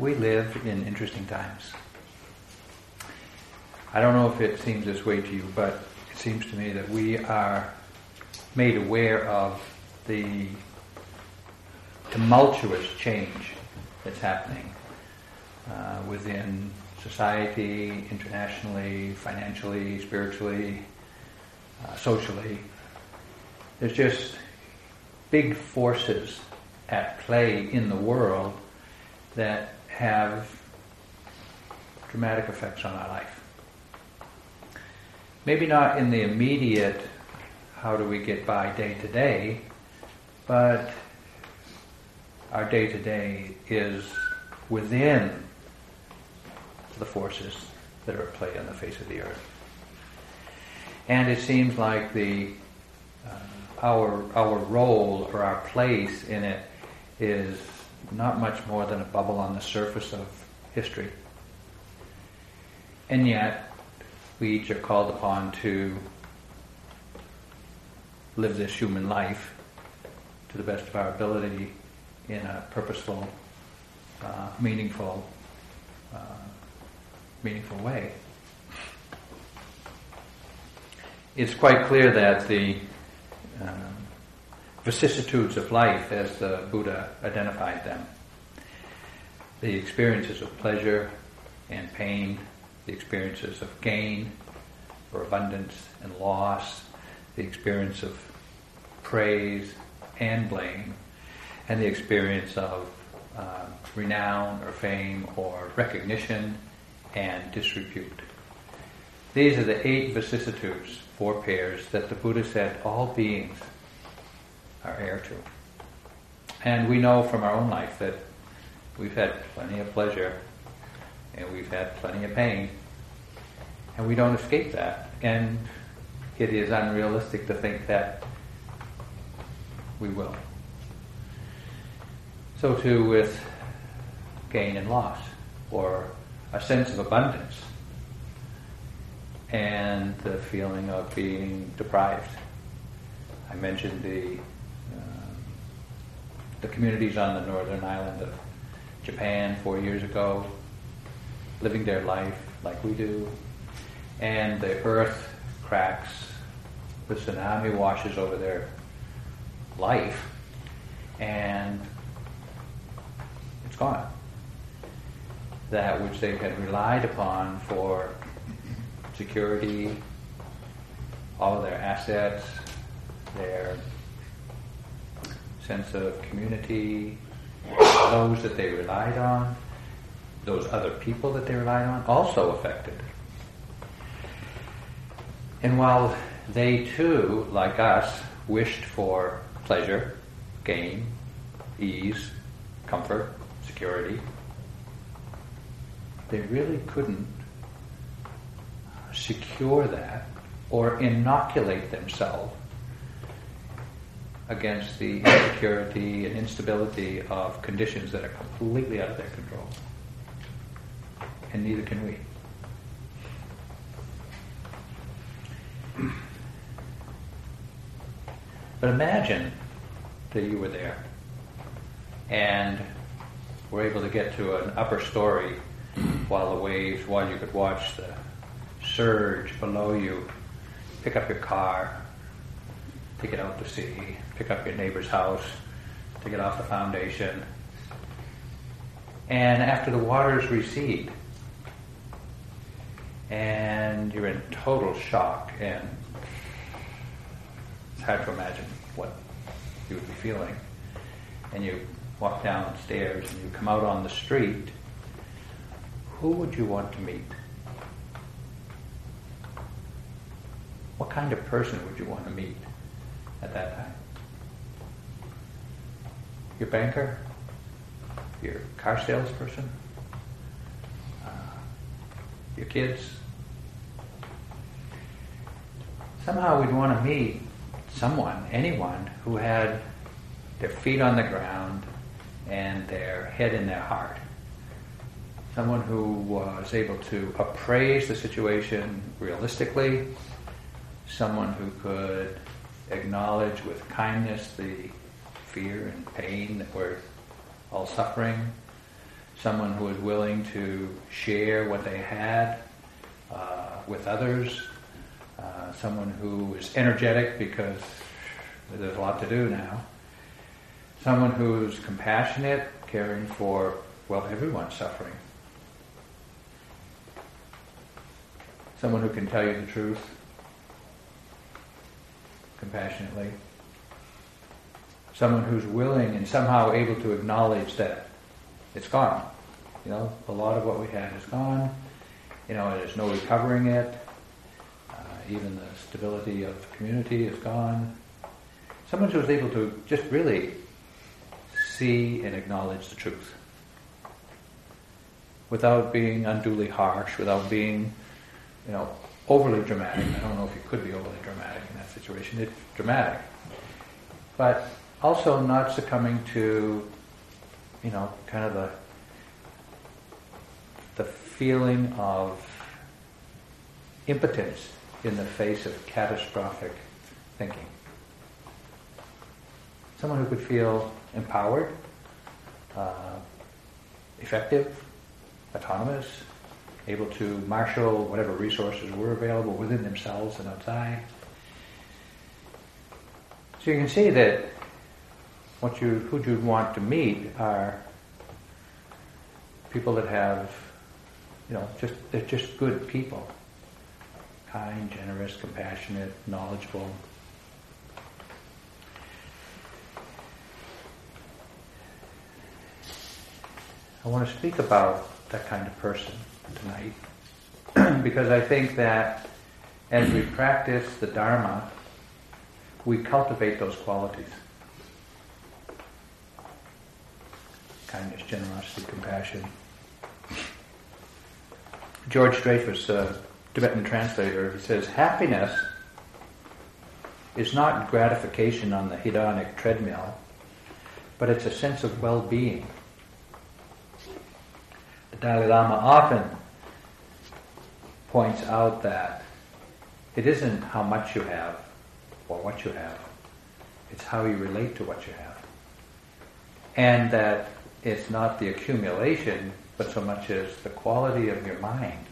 we live in interesting times. I don't know if it seems this way to you, but it seems to me that we are made aware of the tumultuous change that's happening uh, within society, internationally, financially, spiritually, uh, socially. There's just big forces at play in the world that have dramatic effects on our life. Maybe not in the immediate, how do we get by day to day, but our day to day is within the forces that are at play on the face of the earth. And it seems like the uh, our our role or our place in it is not much more than a bubble on the surface of history. And yet, we each are called upon to live this human life to the best of our ability in a purposeful, uh, meaningful, uh, meaningful way. It's quite clear that the um, vicissitudes of life, as the Buddha identified them, the experiences of pleasure and pain, the experiences of gain or abundance and loss, the experience of praise and blame, and the experience of uh, renown or fame or recognition and disrepute. These are the eight vicissitudes, four pairs, that the Buddha said all beings are heir to. And we know from our own life that we've had plenty of pleasure and we've had plenty of pain, and we don't escape that. And it is unrealistic to think that we will. So too with gain and loss, or a sense of abundance, and the feeling of being deprived. I mentioned the the communities on the northern island of Japan four years ago, living their life like we do, and the earth cracks, the tsunami washes over their life, and it's gone. That which they had relied upon for security, all of their assets, their sense of community, those that they relied on, those other people that they relied on, also affected. And while they too, like us, wished for pleasure, gain, ease, comfort, security. They really couldn't secure that or inoculate themselves against the insecurity and instability of conditions that are completely out of their control. And neither can we. But imagine that you were there and were able to get to an upper story while the waves, while you could watch the surge below you, pick up your car, take it out to sea, pick up your neighbor's house, take it off the foundation. And after the waters recede, and you're in total shock, and it's hard to imagine what you would be feeling. And you walk downstairs and you come out on the street, who would you want to meet? What kind of person would you want to meet at that time? Your banker? Your car salesperson? Uh, your kids? Somehow we'd want to meet someone, anyone, who had their feet on the ground, and their head in their heart. Someone who was able to appraise the situation realistically, someone who could acknowledge with kindness the fear and pain that we're all suffering, someone who is willing to share what they had uh, with others, uh, someone who is energetic because there's a lot to do now, someone who's compassionate, caring for, well, everyone's suffering. Someone who can tell you the truth compassionately. Someone who's willing and somehow able to acknowledge that it's gone. You know, a lot of what we had is gone. You know, there's no recovering it. Uh, even the stability of community is gone. Someone who's able to just really see and acknowledge the truth without being unduly harsh, without being, you know, overly dramatic. I don't know if you could be overly dramatic in that situation. It's dramatic. But also not succumbing to, you know, kind of the the feeling of impotence in the face of catastrophic thinking. Someone who could feel empowered, uh, effective, autonomous, able to marshal whatever resources were available within themselves and outside. So you can see that what you who you'd want to meet are people that have, you know, just they're just good people, kind, generous, compassionate, knowledgeable. I want to speak about that kind of person tonight because I think that as we practice the Dharma, we cultivate those qualities. Kindness, generosity, compassion. George Dreyfus, a Tibetan translator, he says, happiness is not gratification on the hedonic treadmill, but it's a sense of well-being. The Dalai Lama often points out that it isn't how much you have or what you have, it's how you relate to what you have. And that it's not the accumulation, but so much as the quality of your mind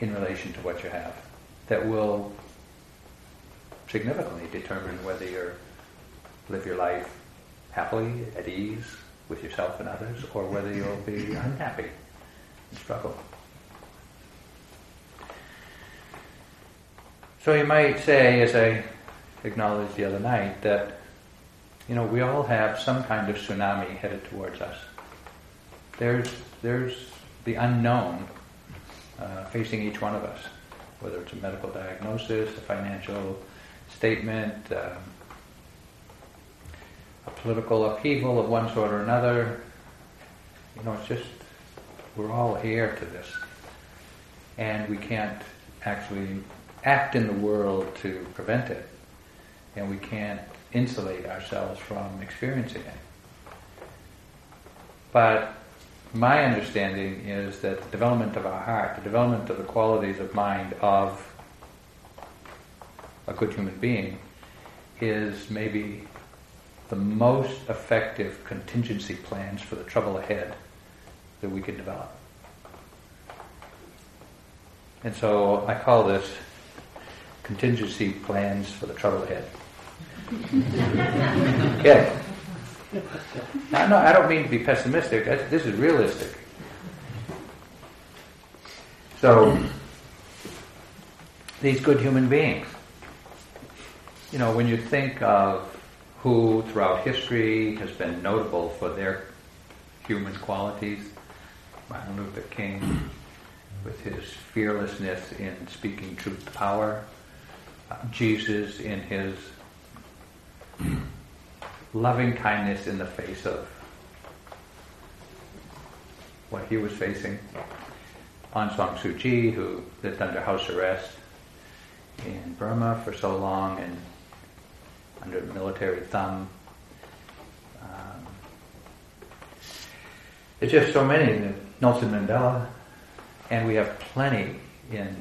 in relation to what you have that will significantly determine whether you live your life happily, at ease with yourself and others, or whether you'll be unhappy and struggle. So you might say, as I acknowledged the other night, that you know we all have some kind of tsunami headed towards us. There's there's the unknown uh, facing each one of us, whether it's a medical diagnosis, a financial statement, um, a political upheaval of one sort or another. You know, it's just we're all heir to this, and we can't actually act in the world to prevent it, and we can't insulate ourselves from experiencing it. But my understanding is that the development of our heart, the development of the qualities of mind of a good human being, is maybe the most effective contingency plans for the trouble ahead that we can develop. And so I call this contingency plans for the trouble ahead. Now, no, I don't mean to be pessimistic. This is realistic. So, these good human beings, you know, when you think of who throughout history has been notable for their human qualities, Martin Luther King, with his fearlessness in speaking truth to power, Jesus in his loving kindness in the face of what he was facing. Aung San Suu Kyi, who lived under house arrest in Burma for so long and under military thumb. Um, there's just so many. Nelson Mandela, and we have plenty in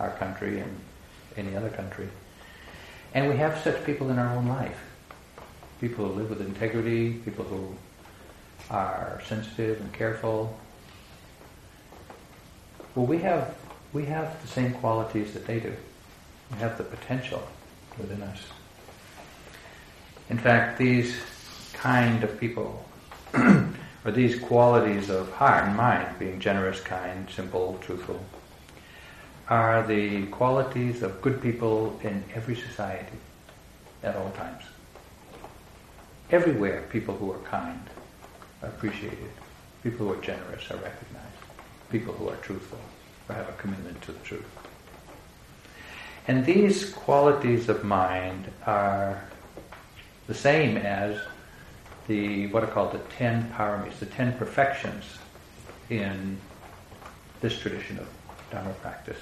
our country and any other country. And we have such people in our own life. People who live with integrity, people who are sensitive and careful. Well, we have we have the same qualities that they do. We have the potential within us. In fact, these kind of people, or these qualities of heart and mind, being generous, kind, simple, truthful, are the qualities of good people in every society at all times. Everywhere, people who are kind are appreciated. People who are generous are recognized. People who are truthful or have a commitment to the truth. And these qualities of mind are the same as the what are called the ten paramis, the ten perfections in this tradition of Dharma practice.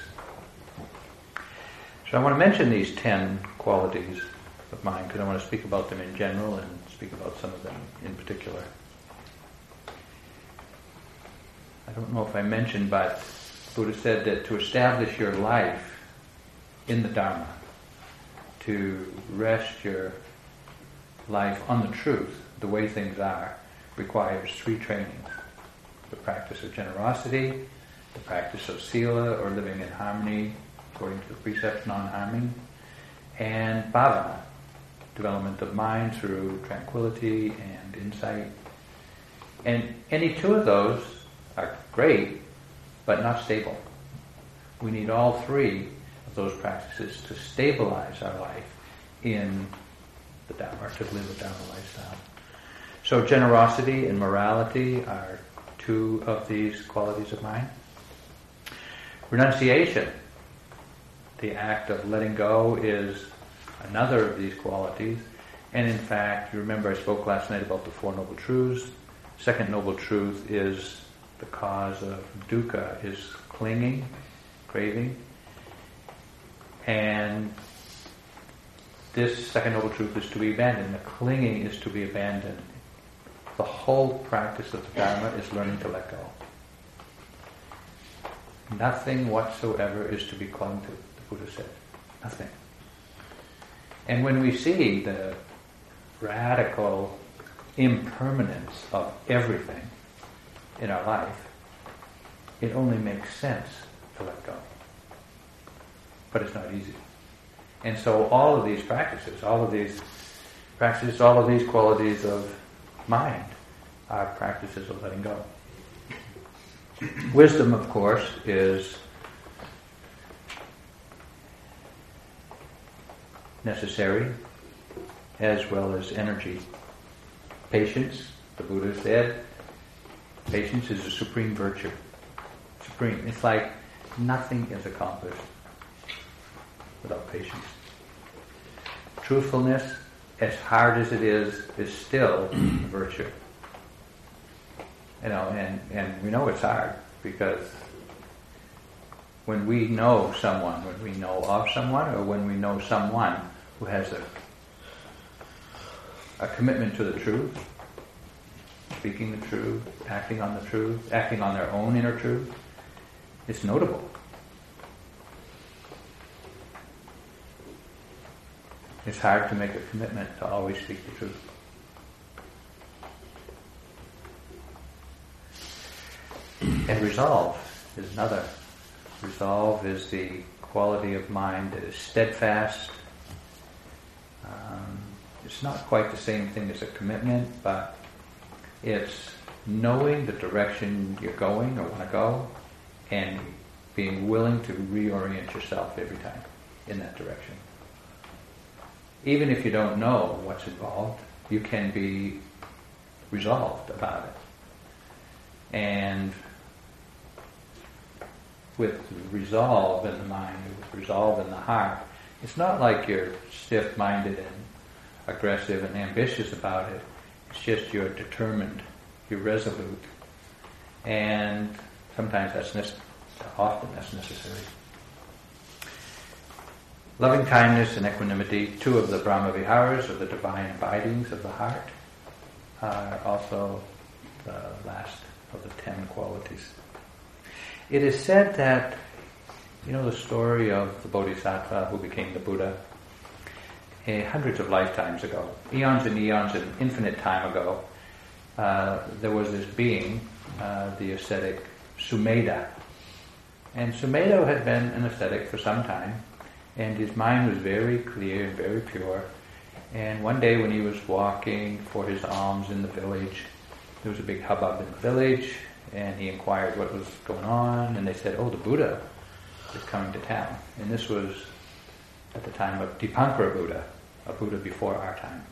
So I want to mention these ten qualities of mind because I want to speak about them in general and speak about some of them in particular. I don't know if I mentioned, but Buddha said that to establish your life in the Dharma, to rest your life on the truth, the way things are, requires three trainings. The practice of generosity, the practice of sila, or living in harmony according to the precepts, non-harming, and bhavana, development of mind through tranquility and insight. And any two of those are great, but not stable. We need all three of those practices to stabilize our life in the Dharma, to live a Dharma lifestyle. So generosity and morality are two of these qualities of mind. Renunciation, the act of letting go, is another of these qualities. And in fact, you remember I spoke last night about the Four Noble Truths. Second Noble Truth is the cause of dukkha, is clinging, craving. And this second noble truth is to be abandoned. The clinging is to be abandoned. The whole practice of the Dharma is learning to let go. Nothing whatsoever is to be clung to, Buddha said. Nothing. And when we see the radical impermanence of everything in our life, it only makes sense to let go. But it's not easy. And so all of these practices, all of these practices, all of these qualities of mind are practices of letting go. Wisdom, of course, is necessary as well as energy. Patience, the Buddha said, patience is a supreme virtue. Supreme. It's like nothing is accomplished without patience. Truthfulness, as hard as it is, is still a virtue. You know, and, and we know it's hard because when we know someone, when we know of someone, or when we know someone who has a a commitment to the truth, speaking the truth, acting on the truth, acting on their own inner truth, it's notable. It's hard to make a commitment to always speak the truth. And resolve is another. Resolve is the quality of mind that is steadfast. It's not quite the same thing as a commitment, but it's knowing the direction you're going or want to go and being willing to reorient yourself every time in that direction even if you don't know what's involved, you can be resolved about it. And with resolve in the mind, with resolve in the heart, it's not like you're stiff-minded and aggressive and ambitious about it. It's just you're determined, you're resolute, and sometimes that's necessary. Often that's necessary. Loving kindness and equanimity, two of the Brahma Viharas, or the divine abidings of the heart, are also the last of the ten qualities. It is said that, you know, the story of the Bodhisattva who became the Buddha uh, hundreds of lifetimes ago, eons and eons and infinite time ago, uh, there was this being, uh, the ascetic Sumedha. And Sumedha had been an ascetic for some time, and his mind was very clear and very pure. And one day when he was walking for his alms in the village, there was a big hubbub in the village, and he inquired what was going on, and they said, oh, the Buddha is coming to town. And this was at the time of Dipankara Buddha, a Buddha before our time.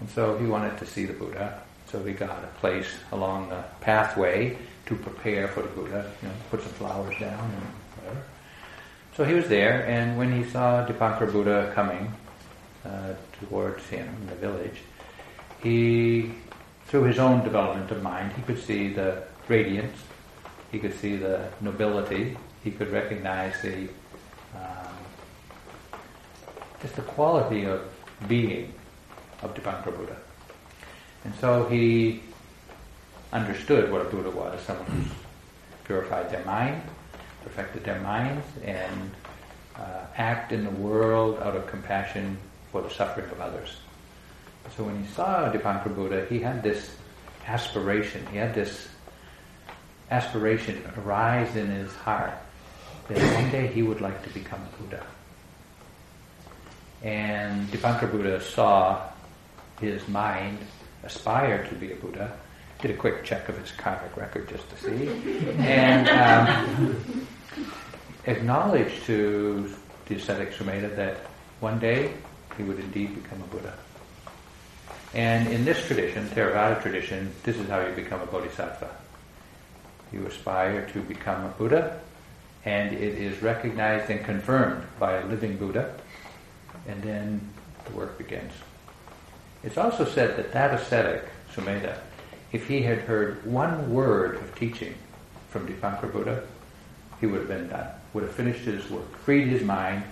And so he wanted to see the Buddha, so he got a place along the pathway to prepare for the Buddha, you know, put some flowers down and whatever. So he was there, and when he saw Dipankara Buddha coming uh, towards him in the village, he, through his own development of mind, he could see the radiance, he could see the nobility, he could recognize the um, just the quality of being of Dipankara Buddha. And so he understood what a Buddha was, someone who purified their mind, perfected their minds, and uh, act in the world out of compassion for the suffering of others. So when he saw Dipankara Buddha, he had this aspiration, he had this aspiration arise in his heart that one day he would like to become a Buddha. And Dipankara Buddha saw his mind aspire to be a Buddha, did a quick check of his karmic record just to see, and um, acknowledged to the ascetic Sumedha that one day he would indeed become a Buddha. And in this tradition, Theravada tradition, this is how you become a Bodhisattva. You aspire to become a Buddha, and it is recognized and confirmed by a living Buddha, and then the work begins. It's also said that that ascetic, Sumedha, if he had heard one word of teaching from Dipankara Buddha, he would have been done, would have finished his work, freed his mind,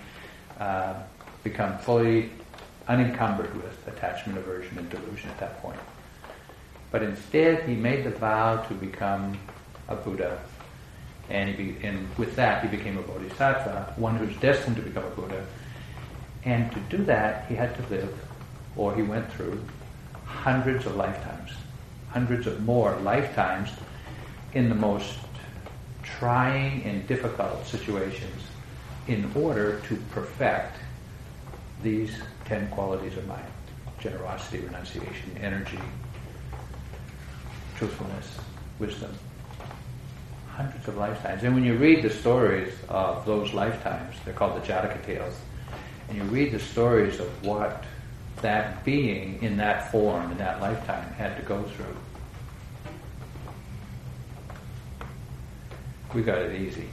uh, become fully unencumbered with attachment, aversion, and delusion at that point. But instead, he made the vow to become a Buddha, and, be, and with that, he became a Bodhisattva, one who's destined to become a Buddha. And to do that, he had to live or he went through hundreds of lifetimes, hundreds of more lifetimes in the most trying and difficult situations in order to perfect these ten qualities of mind generosity, renunciation, energy, truthfulness, wisdom. Hundreds of lifetimes. And when you read the stories of those lifetimes, they're called the Jataka tales, and you read the stories of what that being in that form, in that lifetime, had to go through. We got it easy.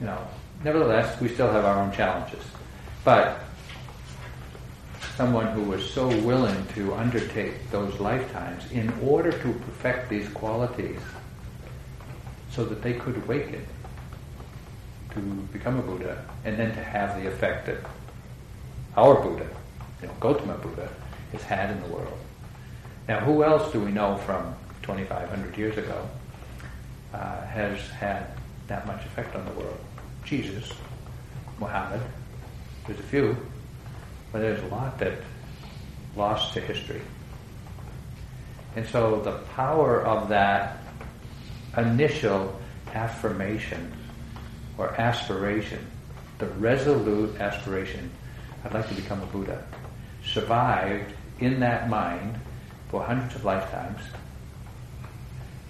You know, nevertheless, we still have our own challenges. But someone who was so willing to undertake those lifetimes in order to perfect these qualities so that they could awaken to become a Buddha and then to have the effect that our Buddha, you know, Gautama Buddha, has had in the world. Now, who else do we know from 2,500 years ago uh, has had that much effect on the world? Jesus, Muhammad, there's a few, but there's a lot that lost to history. And so the power of that initial affirmation or aspiration, the resolute aspiration I'd like to become a Buddha, survived in that mind for hundreds of lifetimes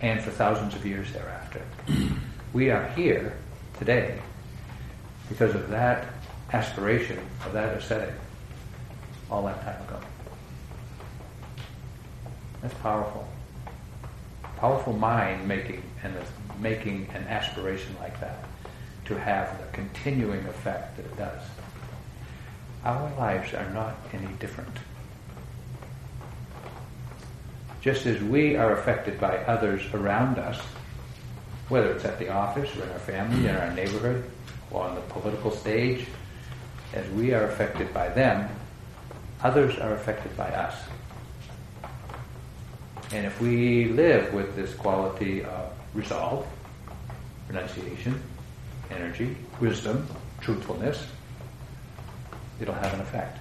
and for thousands of years thereafter. we are here today because of that aspiration of that ascetic all that time ago. That's powerful. Powerful mind making and making an aspiration like that to have the continuing effect that it does our lives are not any different. Just as we are affected by others around us, whether it's at the office or in our family, in our neighborhood, or on the political stage, as we are affected by them, others are affected by us. And if we live with this quality of resolve, renunciation, energy, wisdom, truthfulness, it'll have an effect.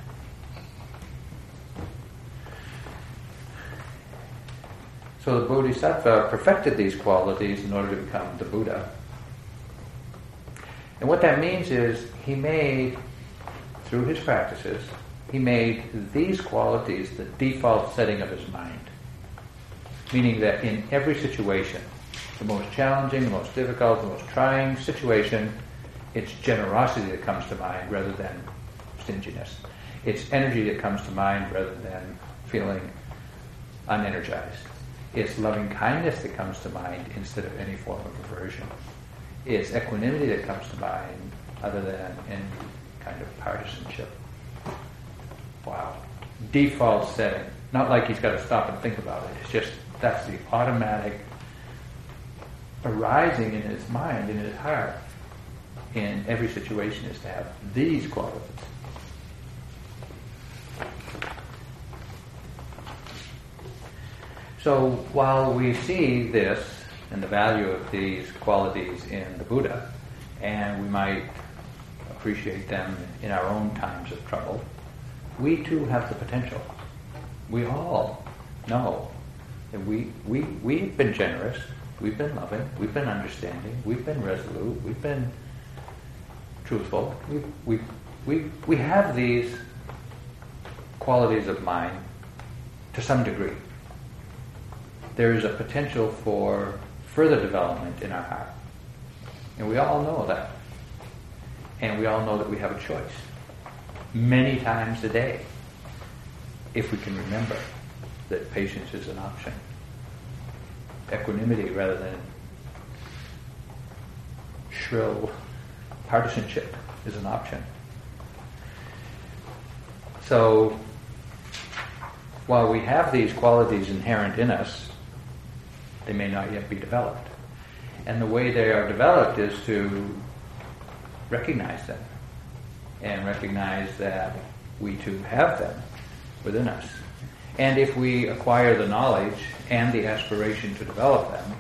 So the Bodhisattva perfected these qualities in order to become the Buddha. And what that means is he made, through his practices, he made these qualities the default setting of his mind. Meaning that in every situation, the most challenging, the most difficult, the most trying situation, it's generosity that comes to mind rather than stinginess. It's energy that comes to mind rather than feeling unenergized. It's loving kindness that comes to mind instead of any form of aversion. It's equanimity that comes to mind other than any kind of partisanship. Wow. Default setting. Not like he's got to stop and think about it. It's just that's the automatic arising in his mind, in his heart, in every situation is to have these qualities. So while we see this and the value of these qualities in the Buddha, and we might appreciate them in our own times of trouble, we too have the potential. We all know that we, we, we've been generous, we've been loving, we've been understanding, we've been resolute, we've been truthful. We, we, we, we have these qualities of mind to some degree. There is a potential for further development in our heart. And we all know that. And we all know that we have a choice many times a day if we can remember that patience is an option. Equanimity rather than shrill partisanship is an option. So, while we have these qualities inherent in us, they may not yet be developed. And the way they are developed is to recognize them and recognize that we too have them within us. And if we acquire the knowledge and the aspiration to develop them,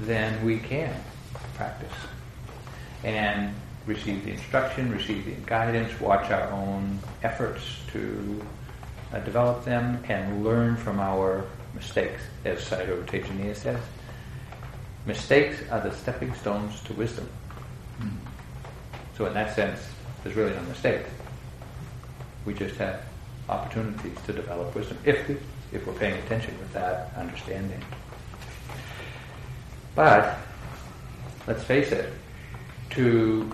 then we can practice and receive the instruction, receive the guidance, watch our own efforts to uh, develop them, and learn from our mistakes, as Sayadaw Tejaniya says. Mistakes are the stepping stones to wisdom. Mm. So in that sense, there's really no mistake. We just have opportunities to develop wisdom if we if we're paying attention with that understanding. But let's face it, to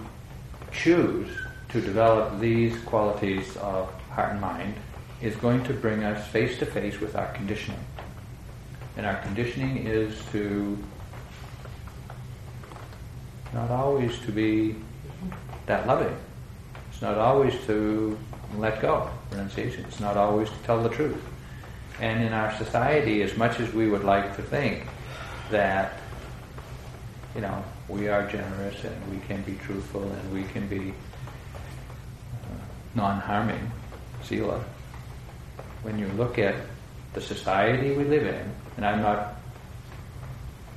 choose to develop these qualities of heart and mind is going to bring us face to face with our conditioning. And our conditioning is to not always to be that loving. It's not always to let go, It's not always to tell the truth. And in our society, as much as we would like to think that, you know, we are generous and we can be truthful and we can be uh, non-harming, sila. When you look at the society we live in, and I'm not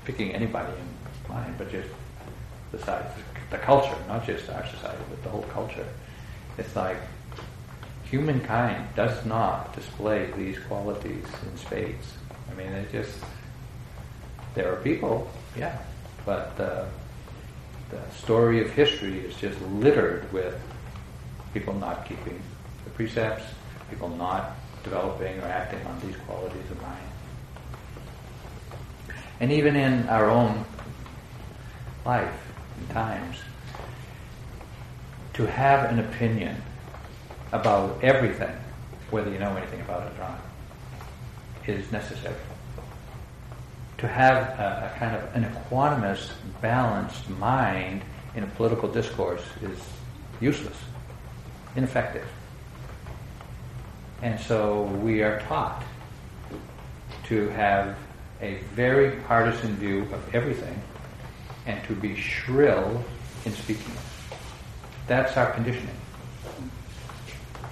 picking anybody in mind, but just the, the culture, not just our society, but the whole culture. It's like humankind does not display these qualities in spades. I mean, it just, there are people, yeah, but uh, the story of history is just littered with people not keeping the precepts, people not developing or acting on these qualities of mind. And even in our own life and times, to have an opinion about everything, whether you know anything about it or not, is necessary to have a, a, kind of an equanimous, balanced mind in a political discourse is useless, ineffective. And so we are taught to have a very partisan view of everything and to be shrill in speaking. That's our conditioning.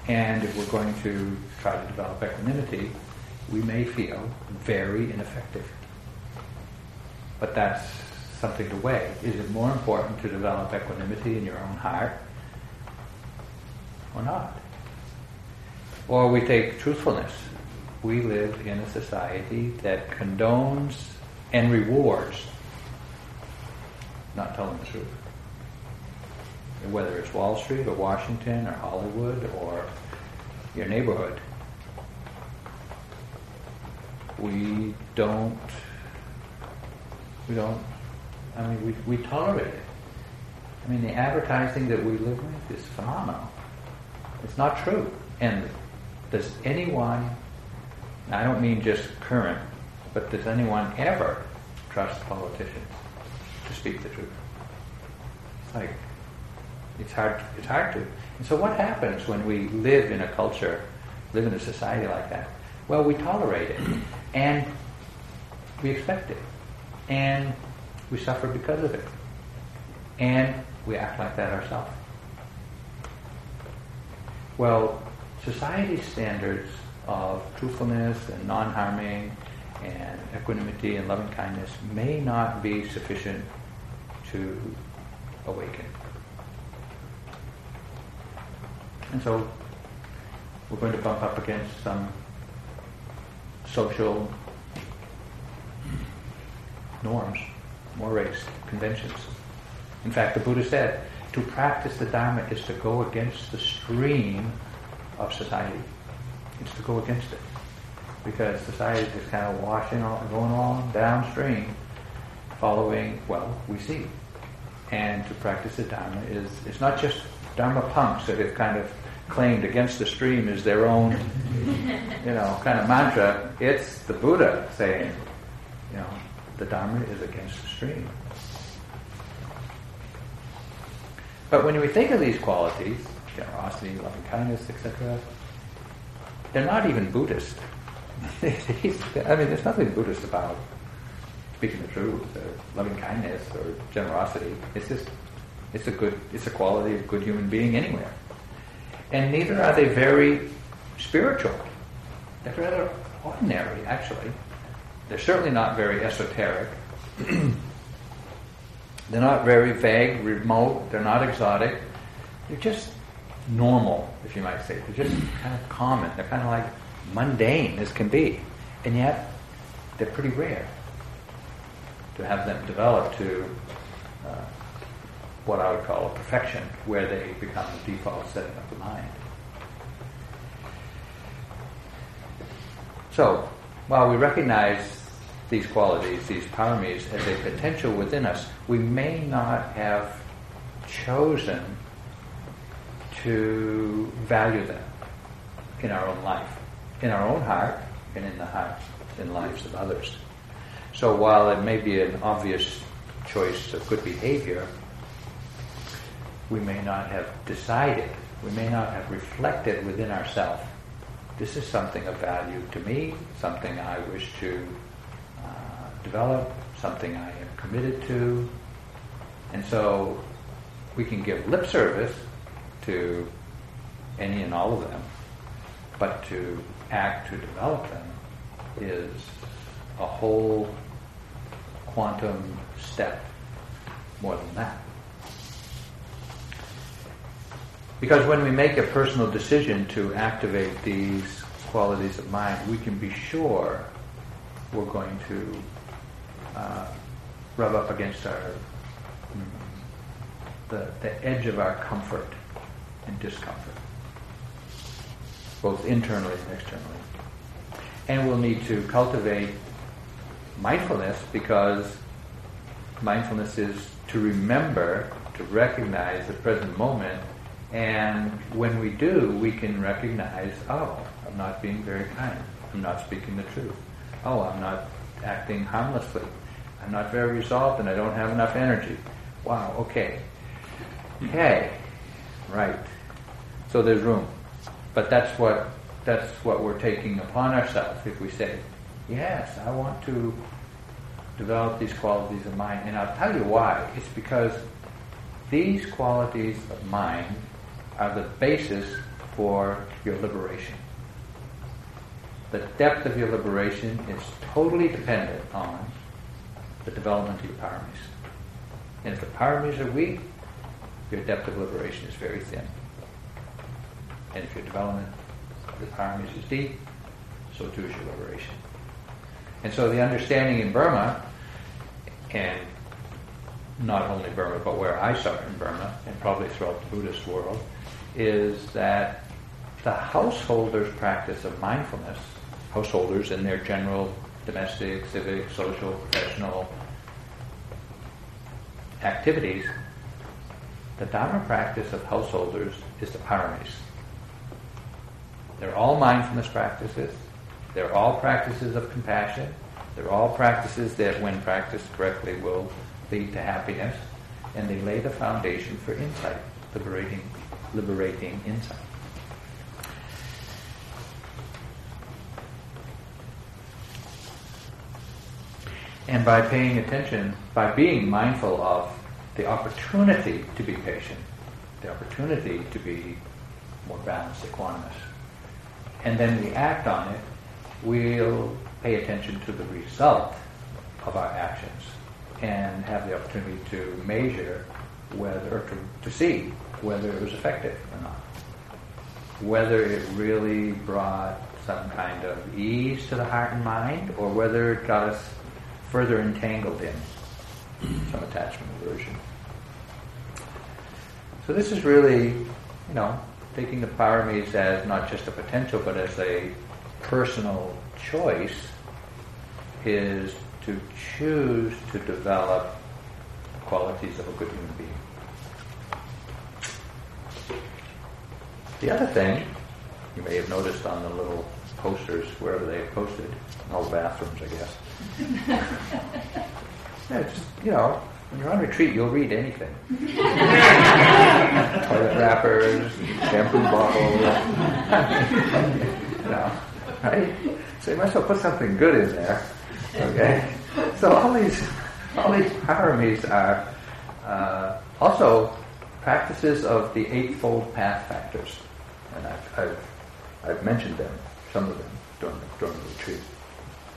And if we're going to try to develop equanimity, we may feel very ineffective. But that's something to weigh. Is it more important to develop equanimity in your own heart or not? Or we take truthfulness. we live in a society that condones and rewards not telling the truth. Whether it's Wall Street or Washington or Hollywood or your neighborhood, we don't, we don't, I mean, we, we tolerate it. I mean, the advertising that we live with is phenomenal. It's not true. And does anyone, I don't mean just current, but does anyone ever trust politicians to speak the truth? Like, it's hard, it's hard to. And so what happens when we live in a culture, live in a society like that? Well, we tolerate it. And we expect it. And we suffer because of it. And we act like that ourselves. Well, society's standards of truthfulness and non-harming and equanimity and loving kindness may not be sufficient to awaken. And so we're going to bump up against some social norms, mores, conventions. In fact, the Buddha said, to practice the Dharma is to go against the stream of society. It's to go against it. Because society is kind of washing on, going along downstream, following, well, we see. And to practice the Dharma is, it's not just Dharma punks that have kind of claimed against the stream is their own, you know, kind of mantra. It's the Buddha saying, you know, the Dharma is against the stream. But when we think of these qualities, generosity, loving kindness, etc., they're not even Buddhist. I mean, there's nothing Buddhist about speaking the truth or loving kindness or generosity. It's just, it's a good, it's a quality of good human being anywhere. And neither are they very spiritual. They're rather ordinary, actually. They're certainly not very esoteric. they're not very vague, remote. They're not exotic. They're just normal, if you might say. They're just kind of common. They're kind of like mundane as can be. And yet, they're pretty rare to have them develop to what I would call a perfection, where they become the default setting of the mind. So, while we recognize these qualities, these paramis, as a potential within us, we may not have chosen to value them in our own life, in our own heart, and in the hearts and lives of others. So while it may be an obvious choice of good behavior, we may not have decided, we may not have reflected within ourselves, this is something of value to me, something I wish to uh, develop, something I am committed to. And so we can give lip service to any and all of them, but to act to develop them is a whole quantum step more than that. Because when we make a personal decision to activate these qualities of mind, we can be sure we're going to uh, rub up against our the, the edge of our comfort and discomfort, both internally and externally. And we'll need to cultivate mindfulness because mindfulness is to remember, to recognize the present moment and when we do, we can recognize, oh, I'm not being very kind. I'm not speaking the truth. Oh, I'm not acting harmlessly. I'm not very resolved and I don't have enough energy. Wow, okay. Okay. Right. So there's room. But that's what that's what we're taking upon ourselves if we say, Yes, I want to develop these qualities of mind. And I'll tell you why. It's because these qualities of mind are the basis for your liberation. The depth of your liberation is totally dependent on the development of your paramis. And if the paramis are weak, your depth of liberation is very thin. And if your development of the paramis is deep, so too is your liberation. And so the understanding in Burma, and not only Burma, but where I saw it in Burma, and probably throughout the Buddhist world, is that the householders' practice of mindfulness, householders in their general domestic, civic, social, professional activities, the Dharma practice of householders is the paramis. They're all mindfulness practices. They're all practices of compassion. They're all practices that, when practiced correctly, will lead to happiness. And they lay the foundation for insight, liberating, liberating insight. And by paying attention, by being mindful of the opportunity to be patient, the opportunity to be more balanced, equanimous, and then we act on it, we'll pay attention to the result of our actions and have the opportunity to measure whether, or to, to see whether it was effective or not. Whether it really brought some kind of ease to the heart and mind, or whether it got us further entangled in some attachment aversion. So this is really, you know, taking the paramis as not just a potential, but as a personal choice is to choose to develop qualities of a good human being. The other thing you may have noticed on the little posters, wherever they have posted, all the bathrooms, I guess. yeah, just, you know, when you're on retreat, you'll read anything. Toilet wrappers, shampoo bottles. you know, right? So you might as well put something good in there. Okay? So all these, all these paramis are uh, also practices of the Eightfold Path factors. And I've, I've, I've mentioned them, some of them, during during the retreat.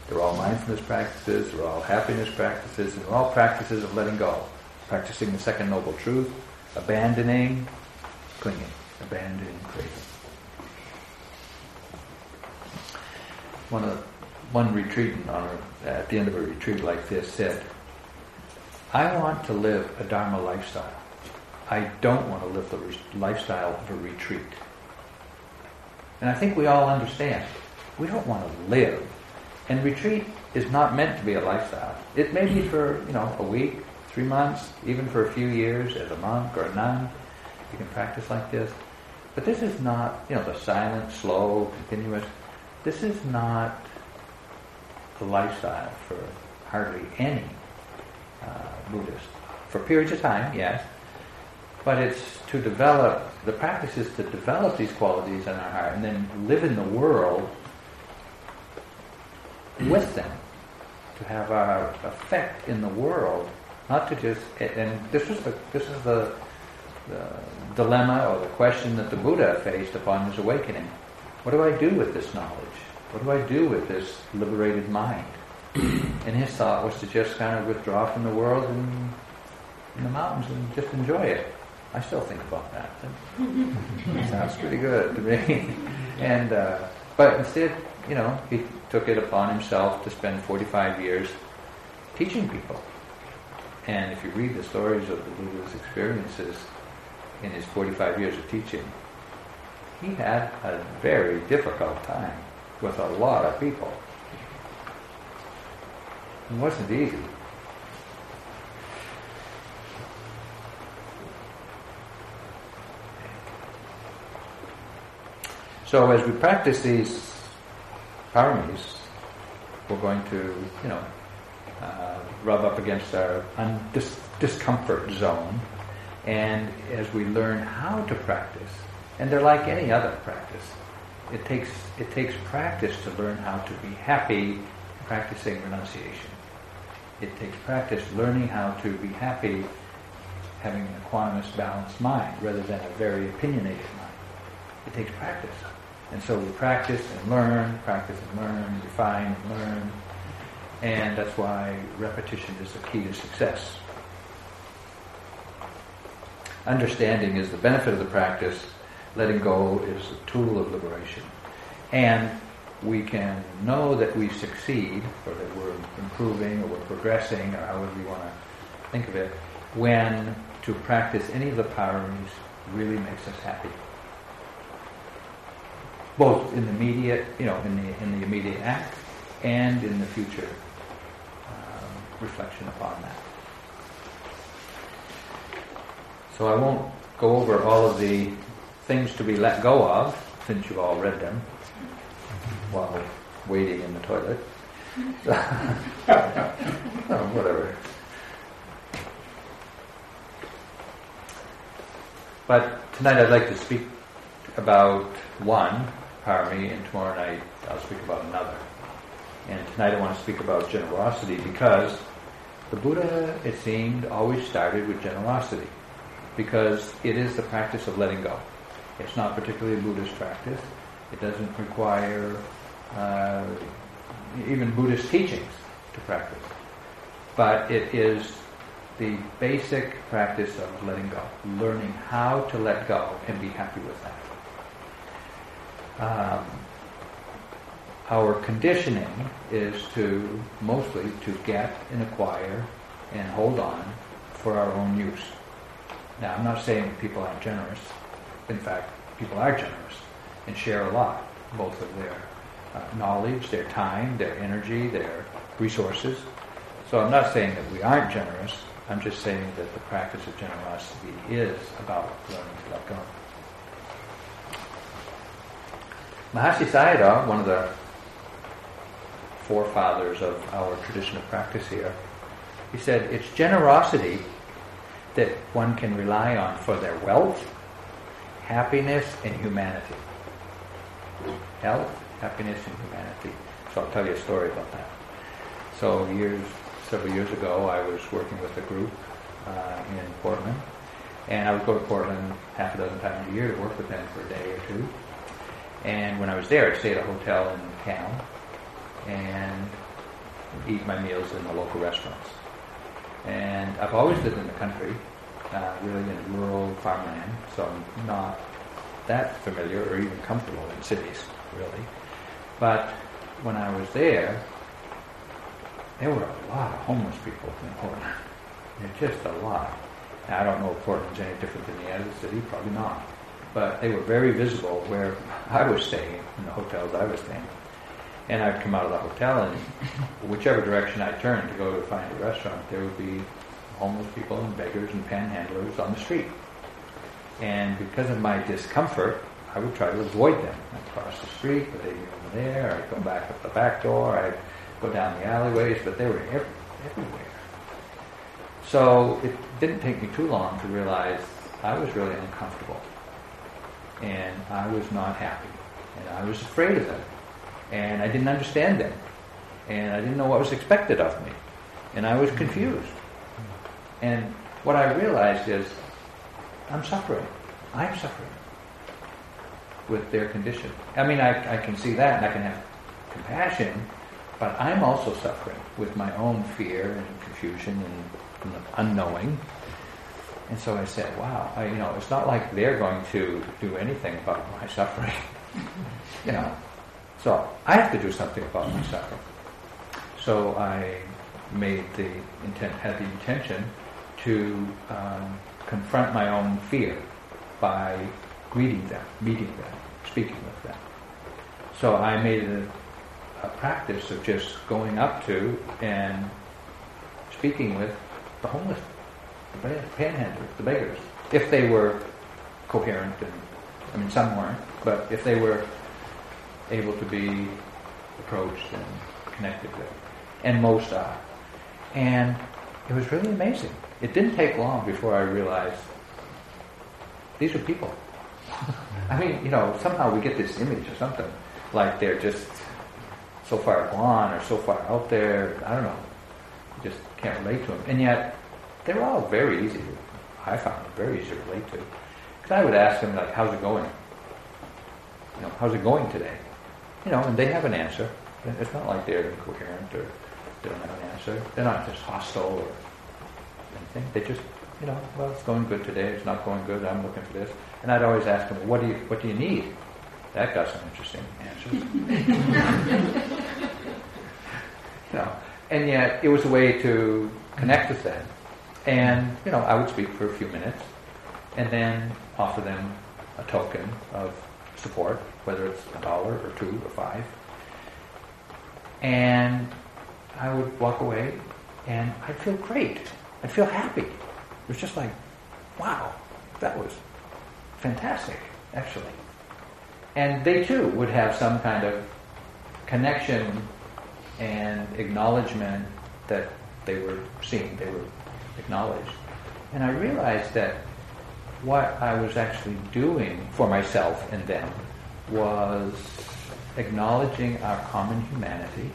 They're all mindfulness practices, they're all happiness practices, and they're all practices of letting go. Practicing the second noble truth, abandoning clinging, abandoning craving. One of one retreatant on a, at the end of a retreat like this said, I want to live a Dharma lifestyle. I don't want to live the re- lifestyle of a retreat. And I think we all understand. We don't want to live and retreat is not meant to be a lifestyle. It may be for, you know, a week, three months, even for a few years as a monk or a nun. You can practice like this. But this is not, you know, the silent, slow, continuous. This is not the lifestyle for hardly any uh, Buddhist. For periods of time, yes. But it's to develop, the practice is to develop these qualities in our heart and then live in the world with them, to have our effect in the world, not to just. And this was the this is the, the dilemma or the question that the Buddha faced upon his awakening. What do I do with this knowledge? What do I do with this liberated mind? and his thought was to just kind of withdraw from the world and in the mountains and just enjoy it. I still think about that. sounds pretty good to me. and uh, but instead, you know, he took it upon himself to spend 45 years teaching people. And if you read the stories of the Buddha's experiences in his 45 years of teaching, he had a very difficult time with a lot of people. It wasn't easy. So as we practice these paramis, we're going to, you know, uh, rub up against our dis- discomfort zone. And as we learn how to practice, and they're like any other practice, it takes it takes practice to learn how to be happy practicing renunciation. It takes practice learning how to be happy having an equanimous, balanced mind rather than a very opinionated mind. It takes practice. And so we practice and learn, practice and learn, refine and learn. And that's why repetition is the key to success. Understanding is the benefit of the practice. Letting go is a tool of liberation. And we can know that we succeed, or that we're improving, or we're progressing, or however you want to think of it, when to practice any of the paramis really makes us happy. Both in the immediate, you know, in the in the immediate act, and in the future um, reflection upon that. So I won't go over all of the things to be let go of, since you've all read them while waiting in the toilet. oh, whatever. But tonight I'd like to speak about one and tomorrow night I'll speak about another. And tonight I want to speak about generosity because the Buddha, it seemed, always started with generosity because it is the practice of letting go. It's not particularly a Buddhist practice. It doesn't require uh, even Buddhist teachings to practice. But it is the basic practice of letting go, learning how to let go and be happy with that. Um, our conditioning is to mostly to get and acquire and hold on for our own use. Now, I'm not saying people aren't generous. In fact, people are generous and share a lot, both of their uh, knowledge, their time, their energy, their resources. So I'm not saying that we aren't generous. I'm just saying that the practice of generosity is about learning to let go. Mahasi Sayadaw, one of the forefathers of our tradition of practice here, he said, it's generosity that one can rely on for their wealth, happiness, and humanity. Health, happiness, and humanity. So I'll tell you a story about that. So years, several years ago, I was working with a group uh, in Portland, and I would go to Portland half a dozen times a year to work with them for a day or two. And when I was there, I'd stay at a hotel in town and eat my meals in the local restaurants. And I've always lived in the country, uh, really in rural farmland, so I'm not that familiar or even comfortable in cities, really. But when I was there, there were a lot of homeless people in Portland. There's just a lot. Now, I don't know if Portland's any different than the other city, probably not. But they were very visible where I was staying, in the hotels I was staying. And I'd come out of the hotel, and whichever direction I turned to go to find a restaurant, there would be homeless people and beggars and panhandlers on the street. And because of my discomfort, I would try to avoid them. I'd cross the street, but they'd be over there. I'd go back up the back door. I'd go down the alleyways, but they were every, everywhere. So it didn't take me too long to realize I was really uncomfortable. And I was not happy. And I was afraid of them. And I didn't understand them. And I didn't know what was expected of me. And I was confused. And what I realized is I'm suffering. I'm suffering with their condition. I mean, I, I can see that and I can have compassion, but I'm also suffering with my own fear and confusion and, and unknowing. And so I said, wow, I, you know, it's not like they're going to do anything about my suffering. you know, so I have to do something about my suffering. So I made the intent, had the intention to um, confront my own fear by greeting them, meeting them, speaking with them. So I made a, a practice of just going up to and speaking with the homeless, the panhandlers, the beggars, if they were coherent and I mean some weren't, but if they were able to be approached and connected with, and most are. And it was really amazing. It didn't take long before I realized these are people. I mean, you know, somehow we get this image or something like they're just so far gone or so far out there. I don't know. You just can't relate to them. And yet, they're all very easy I found very easy to relate to. Because I would ask them, like, how's it going? You know, how's it going today? You know, and they have an answer. It's not like they're incoherent or they don't have an answer. They're not just hostile or anything. They just, you know, well, it's going good today. It's not going good. I'm looking for this. And I'd always ask them, what do you, what do you need? that got some interesting answers. you know, and yet it was a way to connect with them. And, you know, I would speak for a few minutes and then offer them a token of support, whether it's a dollar or two or five. And I would walk away and I'd feel great. I'd feel happy. It was just like, wow, that was fantastic, actually. And they too would have some kind of connection and acknowledgement that they were seen, they were acknowledged. And I realized that what I was actually doing for myself and them was acknowledging our common humanity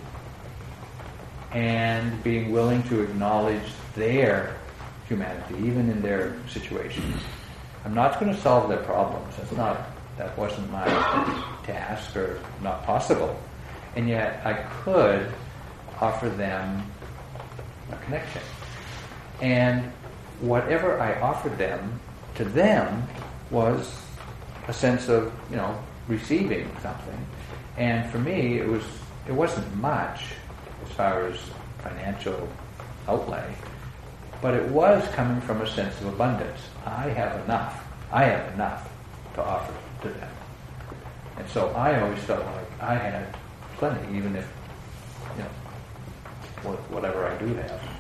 and being willing to acknowledge their humanity, even in their situations. I'm not going to solve their problems. That's not, that wasn't my task or not possible. And yet I could offer them a connection. And whatever I offered them to them was a sense of, you know, receiving something. And for me, it was it wasn't much as far as financial outlay, but it was coming from a sense of abundance. I have enough. I have enough to offer to them. And so I always felt like I had plenty, even if, you know, whatever I do have.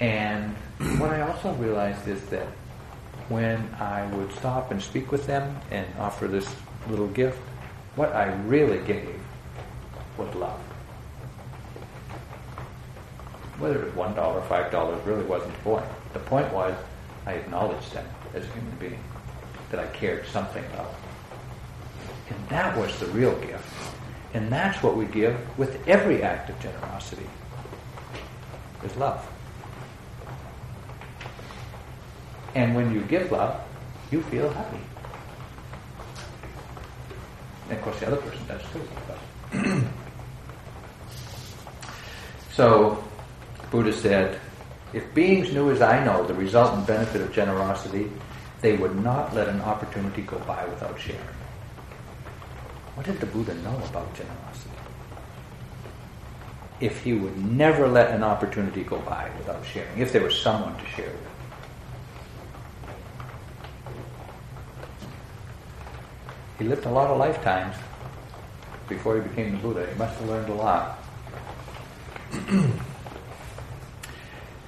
And what I also realized is that when I would stop and speak with them and offer this little gift, what I really gave was love. Whether it was one dollar, five dollars, really wasn't the point. The point was I acknowledged them as a human being, that I cared something about. And that was the real gift. And that's what we give with every act of generosity, is love. And when you give love, you feel happy. And of course, the other person does too. so, Buddha said, if beings knew as I know the resultant benefit of generosity, they would not let an opportunity go by without sharing. What did the Buddha know about generosity? If he would never let an opportunity go by without sharing, if there was someone to share with. He lived a lot of lifetimes before he became the Buddha. He must have learned a lot.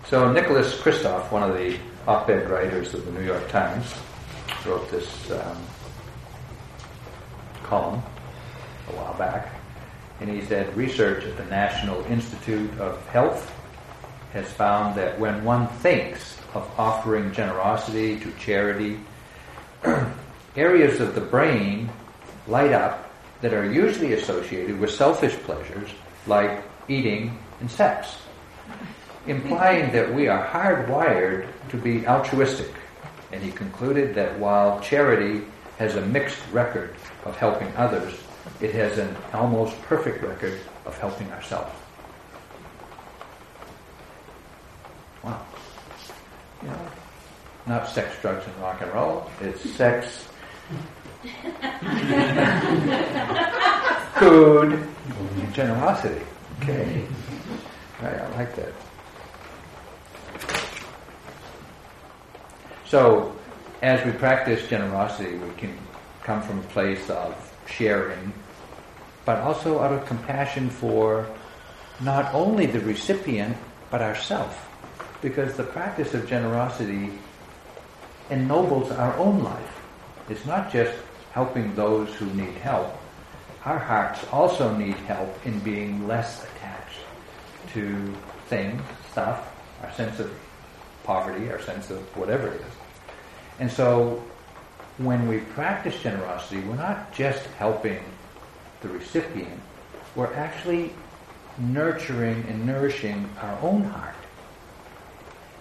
so Nicholas Kristof, one of the op-ed writers of the New York Times, wrote this um, column a while back, and he said research at the National Institute of Health has found that when one thinks of offering generosity to charity areas of the brain light up that are usually associated with selfish pleasures like eating and sex, implying that we are hardwired to be altruistic. And he concluded that while charity has a mixed record of helping others, it has an almost perfect record of helping ourselves. Wow. Not sex, drugs, and rock and roll. It's sex, Food, generosity. Okay. Right, I like that. So, as we practice generosity, we can come from a place of sharing, but also out of compassion for not only the recipient, but ourself. Because the practice of generosity ennobles our own life. It's not just helping those who need help. Our hearts also need help in being less attached to things, stuff, our sense of poverty, our sense of whatever it is. And so when we practice generosity, we're not just helping the recipient, we're actually nurturing and nourishing our own heart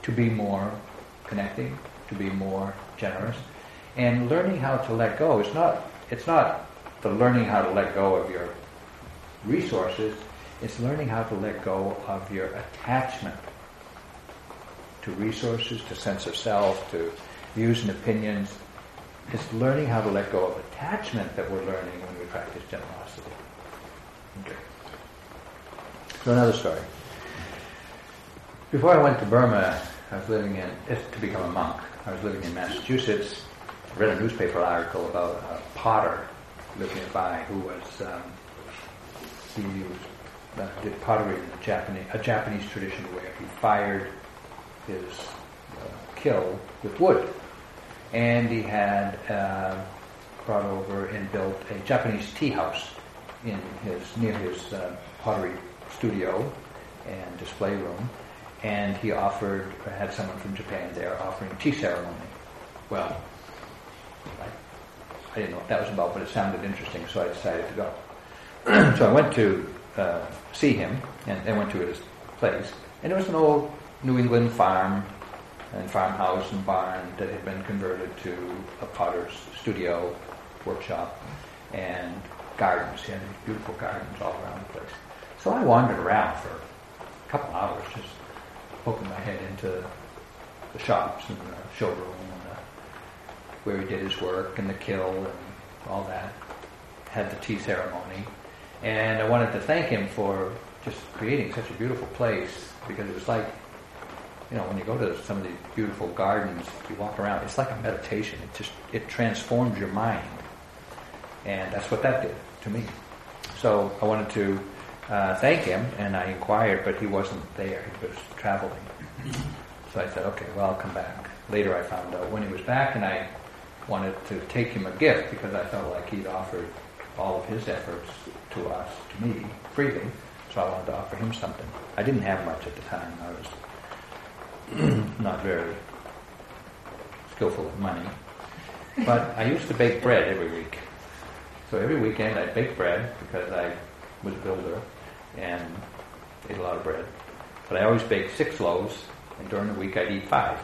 to be more connecting, to be more generous, and learning how to let go is not, it's not the learning how to let go of your resources, it's learning how to let go of your attachment to resources, to sense of self, to views and opinions. It's learning how to let go of attachment that we're learning when we practice generosity. Okay. So another story. Before I went to Burma, I was living in, to become a monk, I was living in Massachusetts. Read a newspaper article about a potter living by who was, um, he uh, did pottery in a Japanese, a Japanese tradition where he fired his uh, kiln with wood. And he had uh, brought over and built a Japanese tea house in his, near his uh, pottery studio and display room and he offered, had someone from Japan there offering tea ceremony. Well, I, didn't know what that was about, but it sounded interesting, so I decided to go. so I went to uh, see him, and, and went to his place, and it was an old New England farm and farmhouse and barn that had been converted to a potter's studio, workshop, and gardens. He had beautiful gardens all around the place. So I wandered around for a couple hours, just poking my head into the shops and the showroom where he did his work and the kiln and all that. Had the tea ceremony. And I wanted to thank him for just creating such a beautiful place because it was like, you know, when you go to some of these beautiful gardens, you walk around, it's like a meditation. It just, it transforms your mind. And that's what that did to me. So I wanted to uh, thank him, and I inquired, but he wasn't there. He was traveling. So I said, okay, well, I'll come back. Later I found out when he was back, and I wanted to take him a gift because I felt like he'd offered all of his efforts to us, to me, freely. So I wanted to offer him something. I didn't have much at the time. I was not very skillful with money. But I used to bake bread every week. So every weekend I'd bake bread because I was a builder and ate a lot of bread. But I always baked six loaves, and during the week I'd eat five.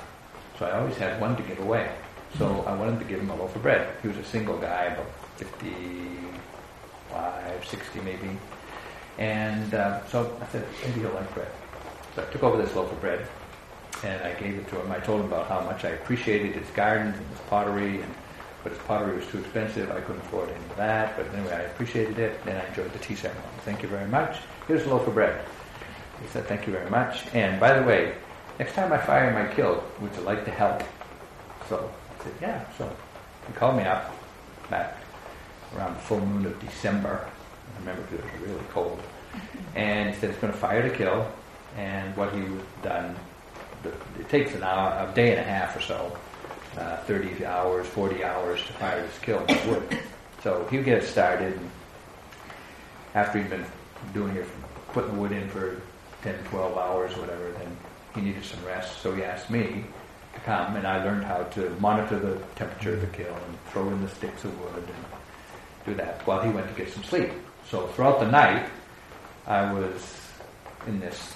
So I always had one to give away. So I wanted to give him a loaf of bread. He was a single guy, about 55, 60 maybe. And uh, so I said, maybe he'll like bread. So I took over this loaf of bread, and I gave it to him. I told him about how much I appreciated his gardens and his pottery and but his pottery was too expensive. I couldn't afford any of that. But anyway, I appreciated it, and I enjoyed the tea ceremony. Thank you very much. Here's a loaf of bread. He said, thank you very much. And by the way, next time I fire my kiln, would you like to help? So said, yeah. So he called me up back around the full moon of December. I remember it was really cold. And he said he's going to fire the kiln. And what he done, it takes an hour, a day and a half or so, uh, 30 hours, 40 hours to fire this with wood. So he'd get started. And after he'd been doing it, putting wood in for 10, 12 hours or whatever, then he needed some rest. So he asked me to come, and I learned how to monitor the temperature of the kiln and throw in the sticks of wood and do that while he went to get some sleep. So throughout the night, I was in this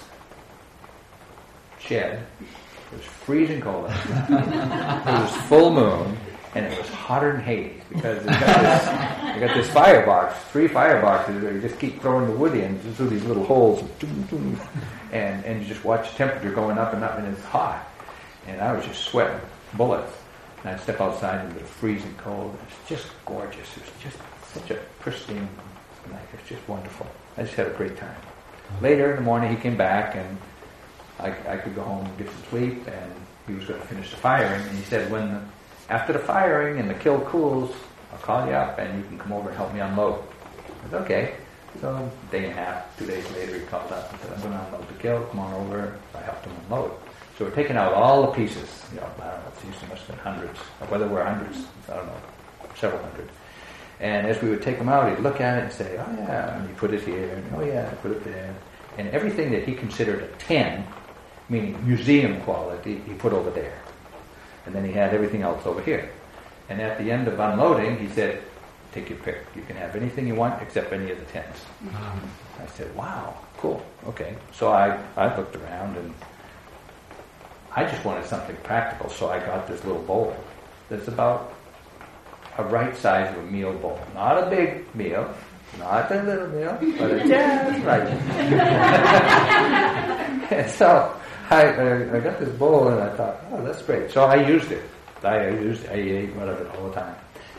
shed. It was freezing cold. it was full moon, and it was hotter than Hades because they got this, got this firebox, three fireboxes where you just keep throwing the wood in through these little holes, and and you just watch the temperature going up and up, and it's hot. And I was just sweating bullets. And I'd step outside into the freezing cold. It was just gorgeous. It was just such a pristine night. It was just wonderful. I just had a great time. Later in the morning, he came back, and I, I could go home and get some sleep, and he was going to finish the firing. And he said, when the, after the firing and the kiln cools, I'll call you up, and you can come over and help me unload. I said, okay. So a day and a half, two days later, he called up and said, I'm going to unload the kiln. Come on over. I helped him unload. So we're taking out all the pieces. You know, I don't know, usually must have been hundreds. Or whether we're hundreds, I don't know, several hundred. And as we would take them out, he'd look at it and say, oh yeah, and he put it here, and oh yeah, put it there. And everything that he considered a 10, meaning museum quality, he put over there. And then he had everything else over here. And at the end of unloading, he said, take your pick. You can have anything you want except any of the 10s. Mm-hmm. I said, wow, cool, okay. So I, I looked around and I just wanted something practical, so I got this little bowl that's about a right size of a meal bowl. Not a big meal, not a little meal, but a just right. so I, I, got this bowl and I thought, oh, that's great. So I used it. I, I used I ate out of it all the time.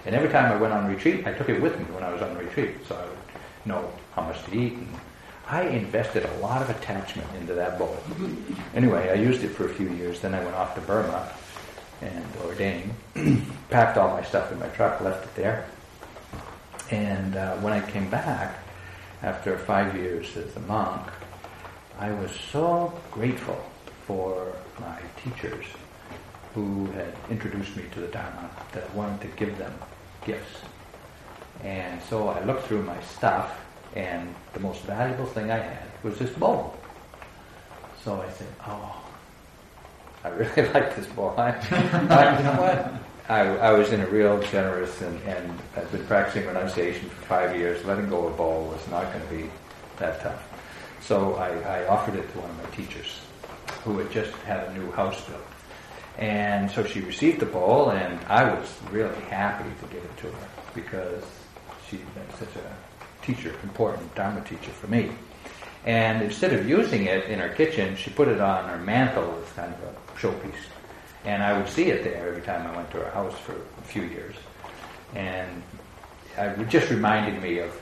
And every time I went on retreat, I took it with me when I was on retreat, so I would know how much to eat. And I invested a lot of attachment into that bowl. Anyway, I used it for a few years. Then I went off to Burma and ordained, packed all my stuff in my truck, left it there. And uh, when I came back, after five years as a monk, I was so grateful for my teachers who had introduced me to the Dharma that I wanted to give them gifts. And so I looked through my stuff, and the most valuable thing I had was this bowl. So I said, "Oh, I really like this bowl. I, I, you know what? I, I was in a real generous, and, and I've been practicing renunciation for five years. Letting go of a bowl was not going to be that tough. So I, I offered it to one of my teachers, who had just had a new house built. And so she received the bowl, and I was really happy to give it to her because she'd been such a teacher, important Dharma teacher for me. And instead of using it in her kitchen, she put it on her mantel as kind of a showpiece. And I would see it there every time I went to her house for a few years. And it just reminded me of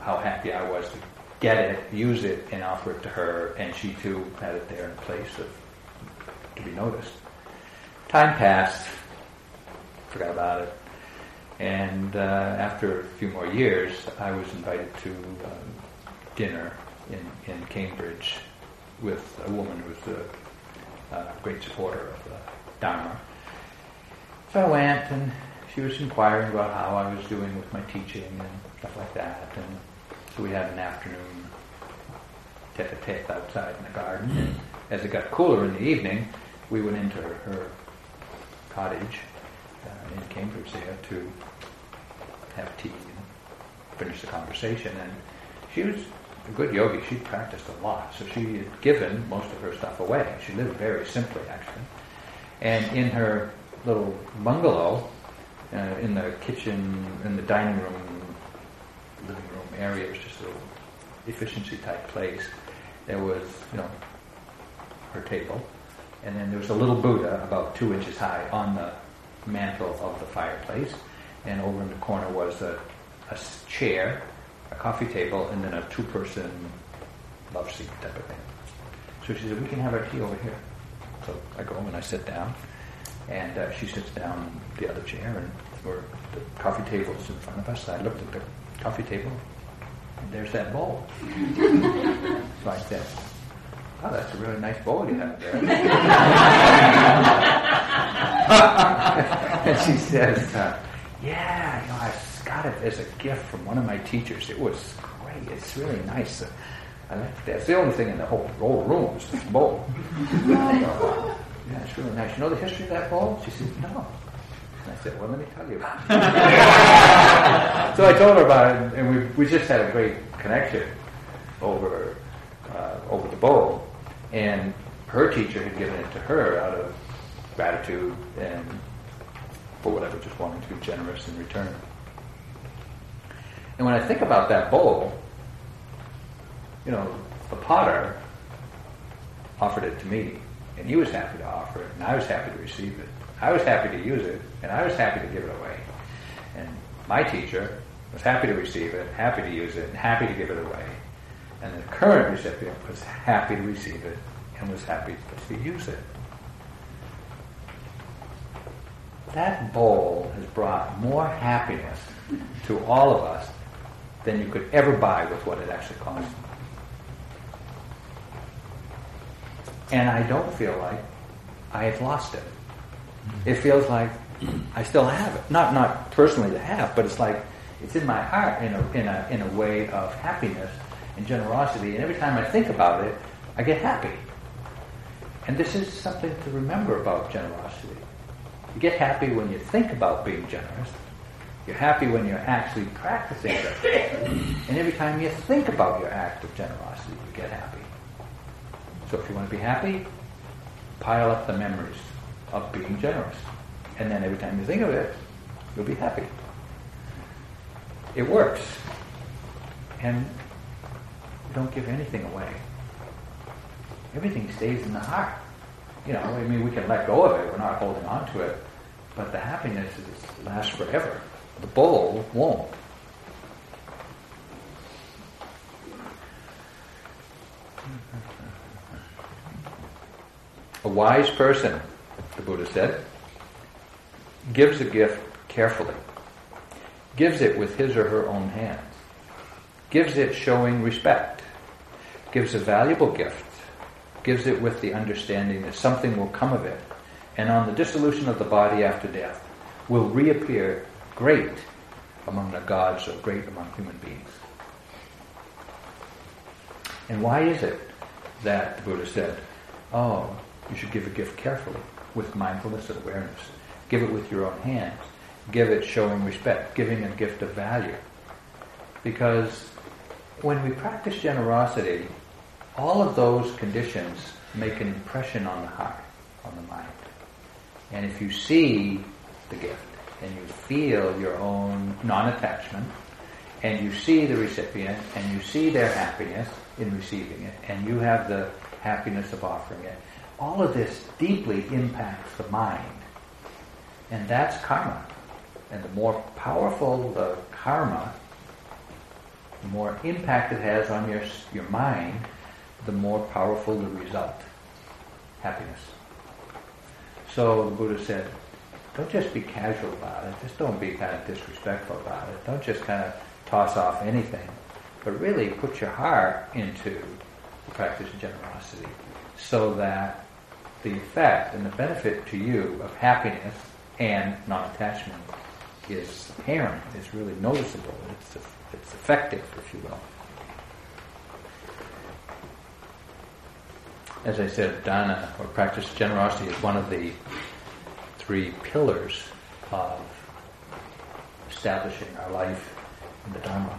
how happy I was to get it, use it, and offer it to her. And she too had it there in place of, to be noticed. Time passed, forgot about it. And uh, after a few more years, I was invited to um, dinner in, in Cambridge with a woman who was a, a great supporter of the Dharma. So I went, and she was inquiring about how I was doing with my teaching and stuff like that. And so we had an afternoon tete-a-tete outside in the garden. As it got cooler in the evening, we went into her, her cottage uh, in Cambridge there to have tea and finish the conversation. And she was a good yogi. She practiced a lot, so she had given most of her stuff away. She lived very simply, actually. And in her little bungalow, uh, in the kitchen, in the dining room, living room area, it was just a little efficiency type place. There was, you know, her table, and then there was a little Buddha about two inches high on the mantel of the fireplace, and over in the corner was a, a chair, a coffee table, and then a two-person love seat type of thing. So she said, "We can have our tea over here." So I go and I sit down, and uh, she sits down the other chair, and the coffee table is in front of us. I looked at the coffee table, and there's that bowl. so I said, Oh, that's a really nice bowl you have there. and she says, uh, Yeah, you know, I got it as a gift from one of my teachers. It was great. It's really nice. Uh, I like That's the only thing in the whole, whole room is this bowl. yeah, it's really nice. You know the history of that bowl? She said, No. And I said, Well, let me tell you. so I told her about it, and we, we just had a great connection over uh, over the bowl. And her teacher had given it to her out of gratitude and for whatever, just wanting to be generous in return. And when I think about that bowl, you know, the potter offered it to me, and he was happy to offer it, and I was happy to receive it. I was happy to use it, and I was happy to give it away. And my teacher was happy to receive it, happy to use it, and happy to give it away. And the current recipient was happy to receive it and was happy to use it. That bowl has brought more happiness to all of us than you could ever buy with what it actually costs. And I don't feel like I have lost it. Mm-hmm. It feels like I still have it. Not not personally to have, but it's like it's in my heart in a in a in a way of happiness and generosity. And every time I think about it, I get happy. And this is something to remember about generosity. You get happy when you think about being generous. You're happy when you're actually practicing it. And every time you think about your act of generosity, you get happy. So if you want to be happy, pile up the memories of being generous. And then every time you think of it, you'll be happy. It works. And don't give anything away. Everything stays in the heart. You know, I mean, we can let go of it. We're not holding on to it. But the happiness is, lasts forever. The bowl won't. A wise person, the Buddha said, gives a gift carefully, gives it with his or her own hands, gives it showing respect, gives a valuable gift, gives it with the understanding that something will come of it, and on the dissolution of the body after death, will reappear great among the gods or great among human beings. And why is it that the Buddha said, oh, you should give a gift carefully, with mindfulness and awareness. Give it with your own hands. Give it showing respect, giving a gift of value. Because when we practice generosity, all of those conditions make an impression on the heart, on the mind. And if you see the gift and you feel your own non-attachment and you see the recipient and you see their happiness in receiving it and you have the happiness of offering it, all of this deeply impacts the mind. And that's karma. And the more powerful the karma, the more impact it has on your, your mind, the more powerful the result. Happiness. So the Buddha said, don't just be casual about it. Just don't be kind of disrespectful about it. Don't just kind of toss off anything. But really put your heart into the practice of generosity so that the effect and the benefit to you of happiness and non-attachment is apparent, is really noticeable, it's, it's effective, if you will. As I said, dana, or practice generosity, is one of the three pillars of establishing our life in the Dharma.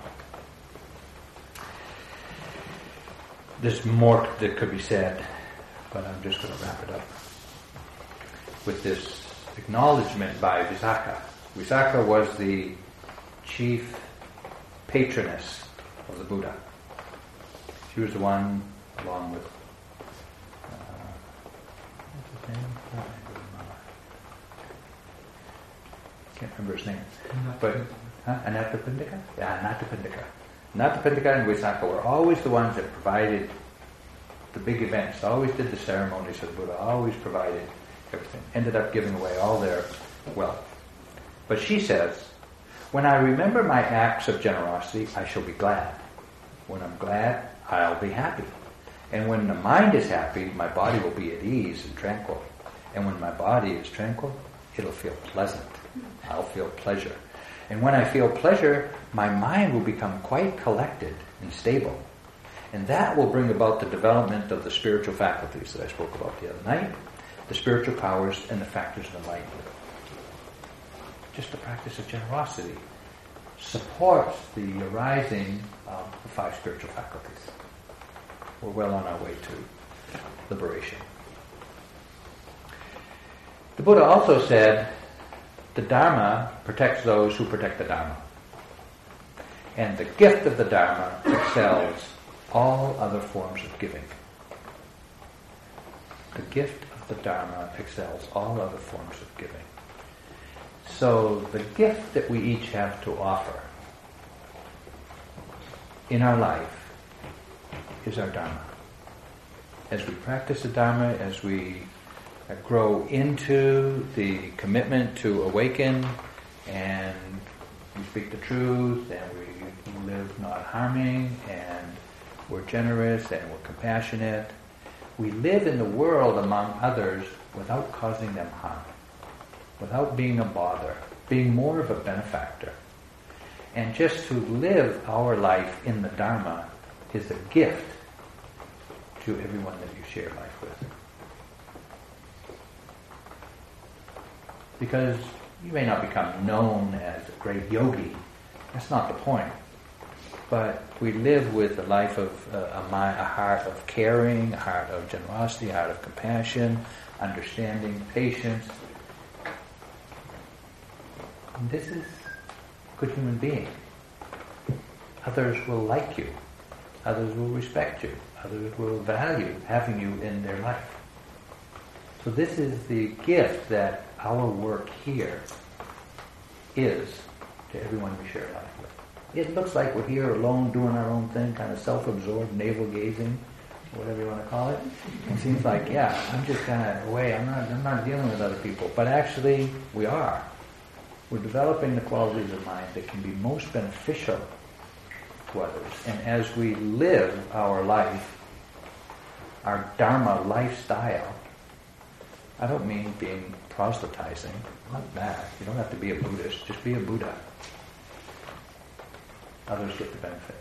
There's more that could be said, but I'm just going to wrap it up with this acknowledgement by Visakha. Visakha was the chief patroness of the Buddha. She was the one, along with uh, what's his name? I can't remember his name. But huh? Anathapindika? Yeah, Anathapindika. Anathapindika and Visakha were always the ones that provided the big events, always did the ceremonies of the Buddha, always provided everything. Ended up giving away all their wealth. But she says, when I remember my acts of generosity, I shall be glad. When I'm glad, I'll be happy. And when the mind is happy, my body will be at ease and tranquil. And when my body is tranquil, it'll feel pleasant. I'll feel pleasure. And when I feel pleasure, my mind will become quite collected and stable. And that will bring about the development of the spiritual faculties that I spoke about the other night, the spiritual powers and the factors of enlightenment. Just the practice of generosity supports the arising of the five spiritual faculties. We're well on our way to liberation. The Buddha also said the Dharma protects those who protect the Dharma. And the gift of the Dharma excels all other forms of giving. The gift of the Dharma excels all other forms of giving. So the gift that we each have to offer in our life is our Dharma. As we practice the Dharma, as we grow into the commitment to awaken and we speak the truth and we live not harming and we're generous and we're compassionate. We live in the world among others without causing them harm, without being a bother, being more of a benefactor. And just to live our life in the Dharma is a gift to everyone that you share life with. because you may not become known as a great yogi. That's not the point. But we live with a life of uh, a, mind, a heart of caring, a heart of generosity, a heart of compassion, understanding, patience. And this is a good human being. Others will like you. Others will respect you. Others will value having you in their life. So this is the gift that our work here is to everyone we share life with. It looks like we're here alone doing our own thing, kind of self-absorbed, navel-gazing, whatever you want to call it. It seems like, yeah, I'm just kind of away. I'm not, I'm not dealing with other people. But actually, we are. We're developing the qualities of mind that can be most beneficial to others. And as we live our life, our Dharma lifestyle, I don't mean being proselytizing, not that. You don't have to be a Buddhist, just be a Buddha. Others get the benefit.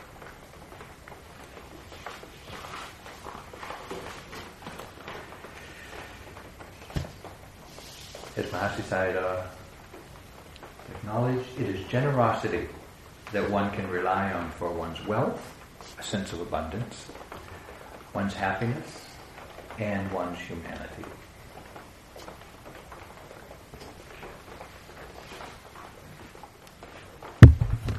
As Mahasi Sayadaw acknowledged, it is generosity that one can rely on for one's wealth, a sense of abundance, one's happiness, and one's humanity.